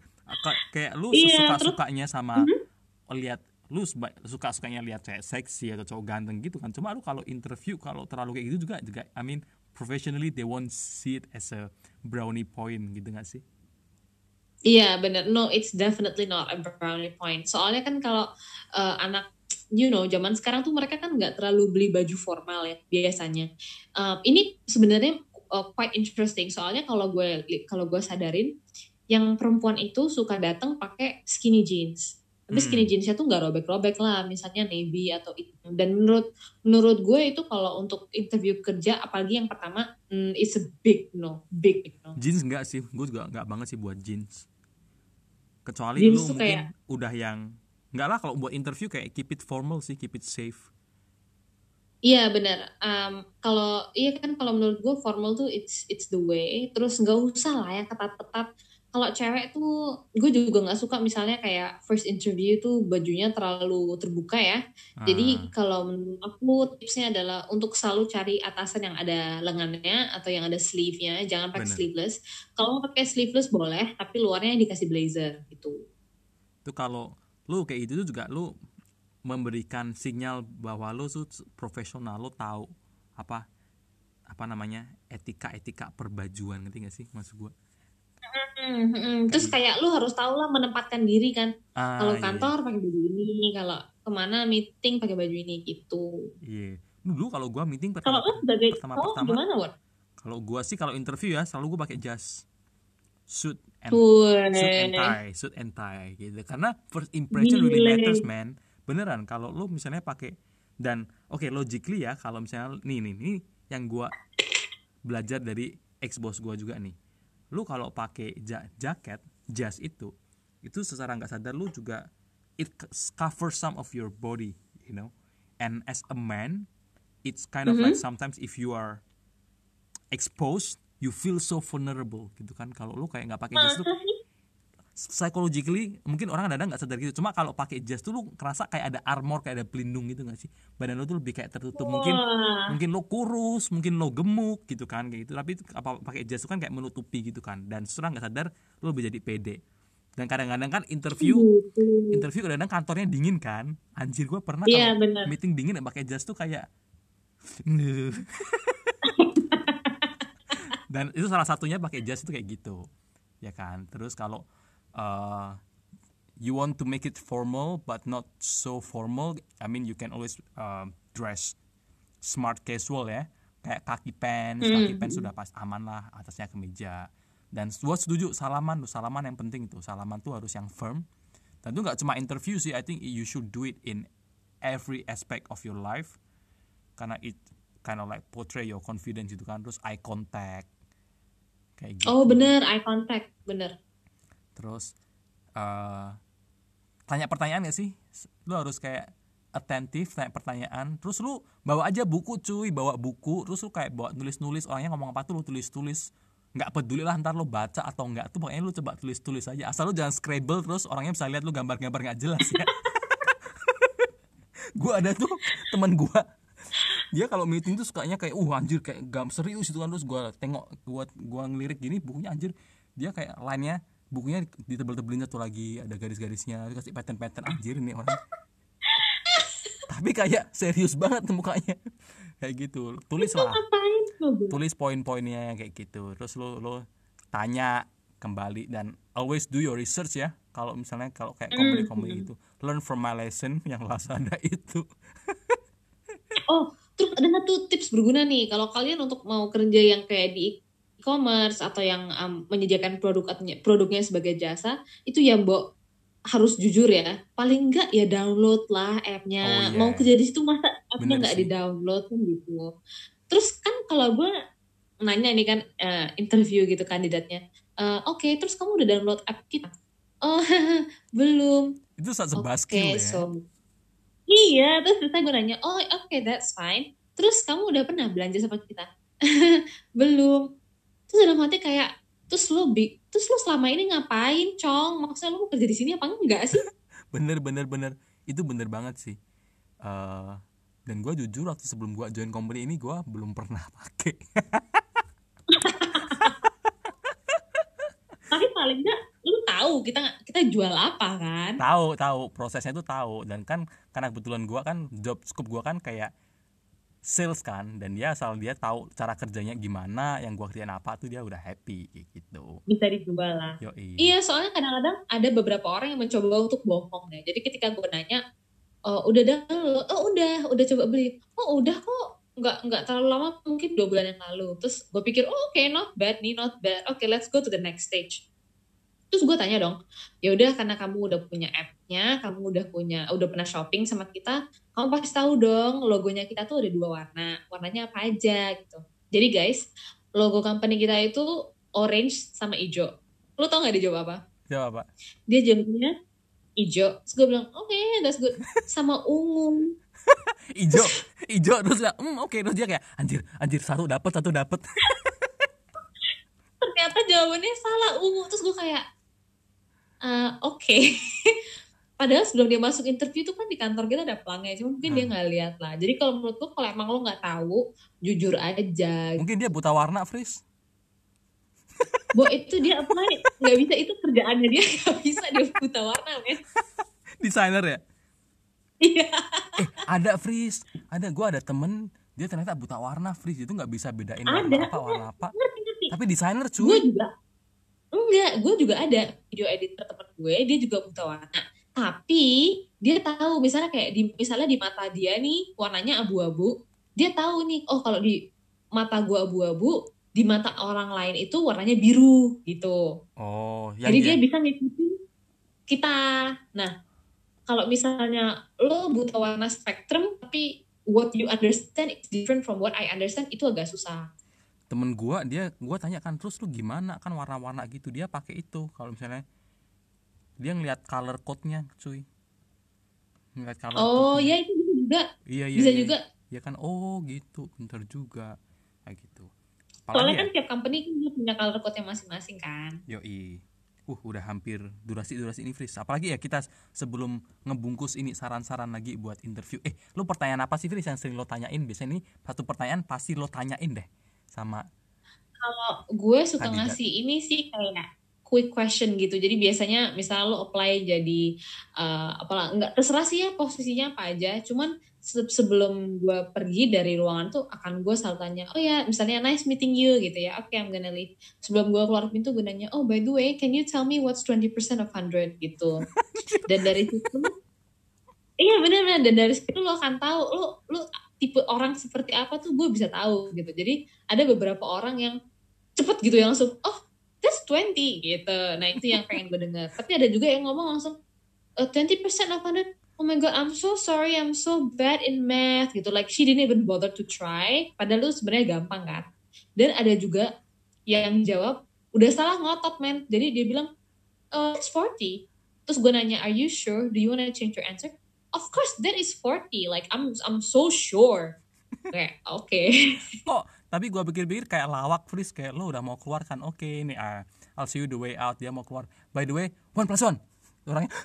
kayak lu yeah, suka sukanya sama mm-hmm. lihat lu suka sukanya lihat cewek seksi atau cowok ganteng gitu kan cuma lu kalau interview kalau terlalu kayak gitu juga juga I mean professionally they won't see it as a brownie point gitu gak sih Iya yeah, bener. No it's definitely not a brownie point. Soalnya kan kalau uh, anak you know zaman sekarang tuh mereka kan nggak terlalu beli baju formal ya biasanya. Uh, ini sebenarnya uh, quite interesting. Soalnya kalau gue kalau gue sadarin yang perempuan itu suka datang pakai skinny jeans. Tapi Hmm. skinny jeansnya tuh nggak robek-robek lah misalnya navy atau itu dan menurut menurut gue itu kalau untuk interview kerja apalagi yang pertama mm, it's a big no big big no. Jeans enggak sih? Gue juga enggak banget sih buat jeans kecuali Jeans lu mungkin kayak- udah yang enggak lah kalau buat interview kayak keep it formal sih keep it safe Iya benar. Em, kalau iya kan kalau menurut gue formal tuh it's it's the way. Terus nggak usah lah ya ketat-ketat. Kalau cewek tuh gue juga nggak suka misalnya kayak first interview tuh bajunya terlalu terbuka ya. Jadi Ah, kalau menurut aku tipsnya adalah untuk selalu cari atasan yang ada lengannya atau yang ada sleeve-nya. Jangan pakai sleeveless. Kalau pakai sleeveless boleh, tapi luarnya dikasih blazer gitu. itu kalau lu kayak tuh juga lu memberikan sinyal bahwa lu tuh profesional lu tahu apa apa namanya etika etika perbajuan ngerti gak sih maksud gua Hmm, hmm. Terus kayak lu harus tahu lah menempatkan diri kan. ah, kalau iya, kantor pakai baju ini kalau ke mana meeting pakai baju ini gitu. Iya. Dulu kalau gua meeting kalau pertama lu sebagai pertama cowok pertama gimana Won? kalau gua sih kalau interview ya selalu gua pakai jas. Suit and suit and tie suit and tie gitu. Karena first impression really matters man. Beneran kalau lu misalnya pakai dan oke logically ya kalau misalnya nih nih nih yang gua belajar dari ex boss gua juga nih lu kalau pakai ja- jaket jas itu itu secara nggak sadar lu juga it covers some of your body you know? And as a man it's kind of like sometimes if you are exposed you feel so vulnerable gitu kan? Kalau lu kayak nggak pakai jas lu sih? Psychologically mungkin orang kadang nggak sadar gitu. Cuma kalau pakai jas tuh lu kerasa kayak ada armor kayak ada pelindung gitu nggak sih? Badan lu tuh lebih kayak tertutup. Mungkin Wah. mungkin lo kurus mungkin lo gemuk gitu kan kayak gitu. Tapi apa pakai jas itu kan kayak menutupi gitu kan. Dan setelah nggak sadar lo lebih jadi pede. Dan kadang-kadang kan interview Gitu. interview kadang-kadang kantornya dingin kan. Anjir gua pernah Iya, kalau benar. meeting dingin pakai jas tuh kayak dan itu salah satunya pakai jas itu kayak gitu. Ya kan? Terus kalau uh, you want to make it formal but not so formal. I mean you can always uh, dress smart casual ya. Kayak kaki pants kaki pants sudah pas aman lah atasnya kemeja. Dan gua setuju salaman tuh salaman yang penting tuh salaman tuh harus yang firm. Dan itu nggak cuma interview sih I think you should do it in every aspect of your life. Karena it kind of like portray your confidence gitu kan. Terus eye contact. Kayak gitu. oh bener eye contact bener terus eh tanya pertanyaan gak sih? Lu harus kayak atentif tanya pertanyaan. Terus lu bawa aja buku cuy. Bawa buku terus lu kayak bawa nulis nulis orangnya ngomong apa tuh lu tulis tulis nggak peduli lah ntar lu baca atau enggak tuh pokoknya lu coba tulis tulis aja. Asal lu jangan scribble terus orangnya bisa lihat lu gambar-gambar nggak jelas ya. Gua ada tuh teman gua. Dia kalau meeting tuh sukanya kayak uh anjir kayak gam serius itu kan. Terus gua tengok gua gua ngelirik gini bukunya anjir. Dia kayak lainnya bukunya ditebel-tebelin satu lagi ada garis-garisnya kasih pattern-pattern anjir ini orang. Tapi kayak serius banget mukanya. Kayak gitu tulis lah. tulis poin-poinnya kayak gitu. Terus lo lo tanya kembali dan always do your research ya. Kalau misalnya kalau kayak komedi-komedi gitu learn from my lesson yang Lazada itu. Oh terus ada satu tips berguna nih? Kalau kalian untuk mau kerja yang kayak di e-commerce atau yang um, menyediakan produk produknya sebagai jasa itu ya mbok harus jujur ya paling enggak ya download lah appnya Oh, iya. mau kerja di situ masa appnya nggak di download kan gitu terus kan kalau gue nanya nih kan eh, interview gitu kandidatnya Eh, oke terus kamu udah download app kita oh belum itu Oke, bad skill ya so iya, terus selesai gue nanya, oh oke that's fine. Terus kamu udah pernah belanja sama kita? Belum. Terus dalam hati kayak, terus lo bi, terus lo selama ini ngapain, cong? Maksudnya lo kerja di sini apa enggak sih? bener bener bener itu bener banget sih Eh dan gue jujur waktu sebelum gue join company ini gue belum pernah pakai Tapi paling enggak lo tahu kita kita jual apa kan? tahu tahu prosesnya itu tahu dan kan karena kebetulan gue kan job scope gue kan kayak sales kan dan dia asal dia tahu cara kerjanya gimana yang gue kerjain apa tuh dia udah happy kayak gitu. Bisa dijual lah. Yoi. Iya, soalnya kadang-kadang ada beberapa orang yang mencoba untuk bohong ya. Jadi ketika gue nanya, oh, udah download oh udah udah coba beli. Oh udah kok. Nggak nggak terlalu lama mungkin dua bulan yang lalu. Terus gue pikir oh oke okay, not bad nih not bad. Oke okay, let's go to the next stage terus gue tanya dong ya udah karena kamu udah punya app-nya kamu udah punya udah pernah shopping sama kita kamu pasti tahu dong logonya kita tuh ada dua warna warnanya apa aja gitu. Jadi guys logo company kita itu orange sama hijau. Lo tau gak dia jawab apa? Jawab apa? Dia jawabnya hijau. Terus gue bilang oke okay, that's good. Sama ungu. Ijo ijo terus ya hmm, oke okay. terus dia kayak anjir anjir satu dapat satu dapat ternyata jawabannya salah ungu. Terus gue kayak uh, oke okay. padahal sebelum dia masuk interview itu kan di kantor kita ada pelangnya cuma mungkin hmm. dia nggak lihat lah jadi kalau menurut gue kalau emang lo nggak tahu jujur aja mungkin dia buta warna Fris Bo itu dia apa nggak bisa itu kerjaannya dia nggak bisa dia buta warna men. Desainer ya? Iya. eh ada Fris, ada gue ada temen dia ternyata buta warna Fris itu nggak bisa bedain ada, warna apa warna apa. Ngerti, ngerti. Tapi desainer cuy. Gue juga enggak, gue juga ada video editor temen gue dia juga buta warna. Tapi dia tahu misalnya kayak di misalnya di mata dia nih warnanya abu-abu, dia tahu nih oh kalau di mata gue abu-abu di mata orang lain itu warnanya biru gitu. Oh, ya, jadi ya. dia bisa ngikutin kita. Nah, kalau misalnya lo buta warna spektrum tapi what you understand is different from what I understand itu agak susah. Temen gua dia gua tanya kan terus lu gimana kan warna-warna gitu dia pakai itu kalau misalnya dia ngeliat color code-nya cuy. Ngeliat color Oh, iya itu juga. Iya, iya. Bisa iya. juga. Ya kan oh gitu, pintar juga. Kayak gitu. Apalagi Soalnya ya? kan tiap company kan punya color code yang masing-masing kan. Yoi. Uh, udah hampir durasi-durasi ini Fris. Apalagi ya kita sebelum ngebungkus ini saran-saran lagi buat interview. Eh, lu pertanyaan apa sih Fris yang sering lo tanyain? Biasanya ini satu pertanyaan pasti lo tanyain deh sama. Kalau gue suka ngasih ini sih kayak quick question gitu. Jadi biasanya misalnya lo apply jadi uh, apalah enggak terserah sih ya posisinya apa aja. Cuman sebelum gue pergi dari ruangan tuh akan gue selalu tanya oh ya misalnya nice meeting you gitu ya. Oke okay, I'm gonna leave. Sebelum gue keluar pintu gue nanya oh by the way can you tell me what's 20% of 100 gitu. Dan dari situ iya benar-benar dan dari situ lo akan tahu lo lo tipe orang seperti apa tuh gue bisa tahu gitu. Jadi ada beberapa orang yang cepet gitu yang langsung oh that's 20 gitu. Nah itu yang pengen gue dengar. Tapi ada juga yang ngomong langsung uh, 20% of 100 oh my god I'm so sorry I'm so bad in math gitu. Like she didn't even bother to try. Padahal itu sebenarnya gampang kan. Dan ada juga yang jawab udah salah ngotot men. Jadi dia bilang oh it's 40 terus gue nanya are you sure? Do you wanna change your answer of course that is 40 like I'm I'm so sure. Kayak oke. Okay. oh tapi gue pikir-pikir kayak lawak Fris. Kayak lo udah mau keluar kan? Oke okay, ini uh, I'll see you the way out. Dia mau keluar. By the way one plus one. Orangnya.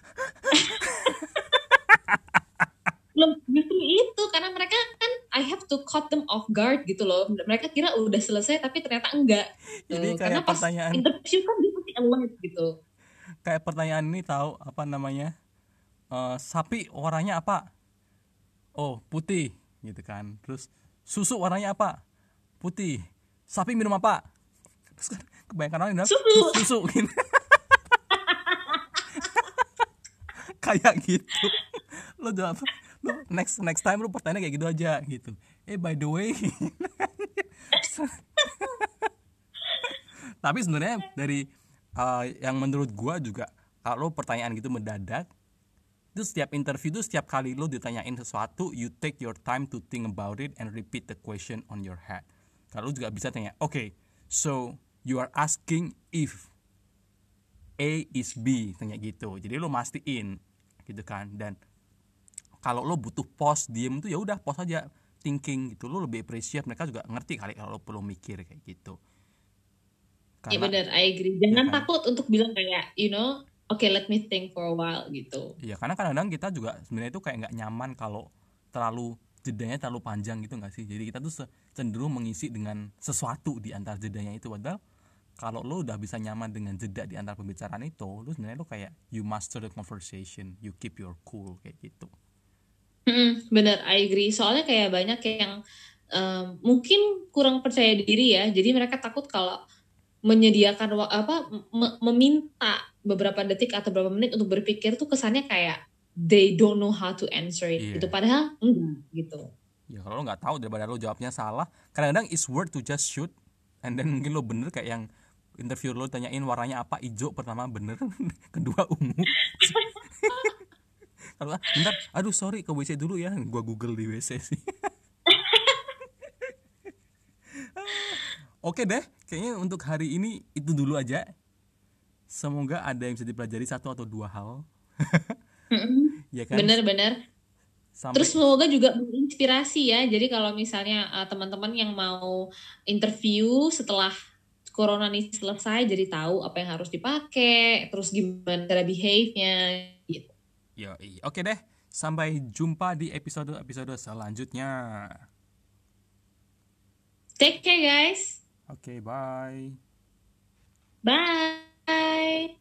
Belum justru itu karena mereka kan I have to cut them off guard gitu loh. Mereka kira udah selesai tapi ternyata enggak. Jadi kayak karena pas pertanyaan interview kan dia pasti alert gitu. Kayak pertanyaan ini tahu apa namanya uh, sapi warnanya apa? Oh putih gitu kan. Terus susu warnanya apa? Putih. Sapi minum apa? Terus kan kebanyakan orang bilang susu. Susu. Gitu kayak gitu. Lo jawab lu next next time lu pertanyaan kayak gitu aja gitu. Eh by the way tapi sebenarnya dari uh, yang menurut gua juga kalau pertanyaan gitu mendadak itu setiap interview itu setiap kali lo ditanyain sesuatu you take your time to think about it and repeat the question on your head. Kalau juga bisa tanya oke okay, so you are asking if A is B tanya gitu. Jadi lo mastiin gitu kan. Dan kalau lo butuh pos diem tuh ya udah pos aja thinking gitu. Lo lebih appreciate mereka juga ngerti kali kalau lo perlu mikir kayak gitu. Iya benar, I agree. Jangan ya kan? takut untuk bilang kayak, you know, okay, let me think for a while gitu. Iya, karena kadang-kadang kita juga sebenarnya itu kayak nggak nyaman kalau terlalu jedanya terlalu panjang gitu nggak sih? Jadi kita tuh cenderung mengisi dengan sesuatu di antara jedanya itu. Padahal kalau lo udah bisa nyaman dengan jeda di antara pembicaraan itu, lo sebenarnya lo kayak you master the conversation, you keep your cool kayak gitu. Mm, bener, I agree. Soalnya kayak banyak yang um, mungkin kurang percaya diri ya. Jadi mereka takut kalau menyediakan apa me meminta beberapa detik atau beberapa menit untuk berpikir tuh kesannya kayak they don't know how to answer it Iya. gitu. Padahal enggak gitu. Ya kalau lo nggak tahu daripada lo jawabnya salah kadang-kadang it's worth to just shoot. And then mungkin lo bener kayak yang interview lo tanyain warnanya apa hijau pertama bener kedua ungu. Kalau ah, bentar aduh sorry ke WC dulu ya. Gua google di WC sih Oke deh, kayaknya untuk hari ini itu dulu aja. Semoga ada yang bisa dipelajari satu atau dua hal. ya kan? bener-bener Sampai- Terus semoga juga menginspirasi ya. Jadi kalau misalnya uh, teman-teman yang mau interview setelah corona ini selesai, jadi tahu apa yang harus dipakai, terus gimana cara behave-nya. Gitu. Oke deh, sampai jumpa di episode-episode selanjutnya. Take care guys. Oke, bye. Bye.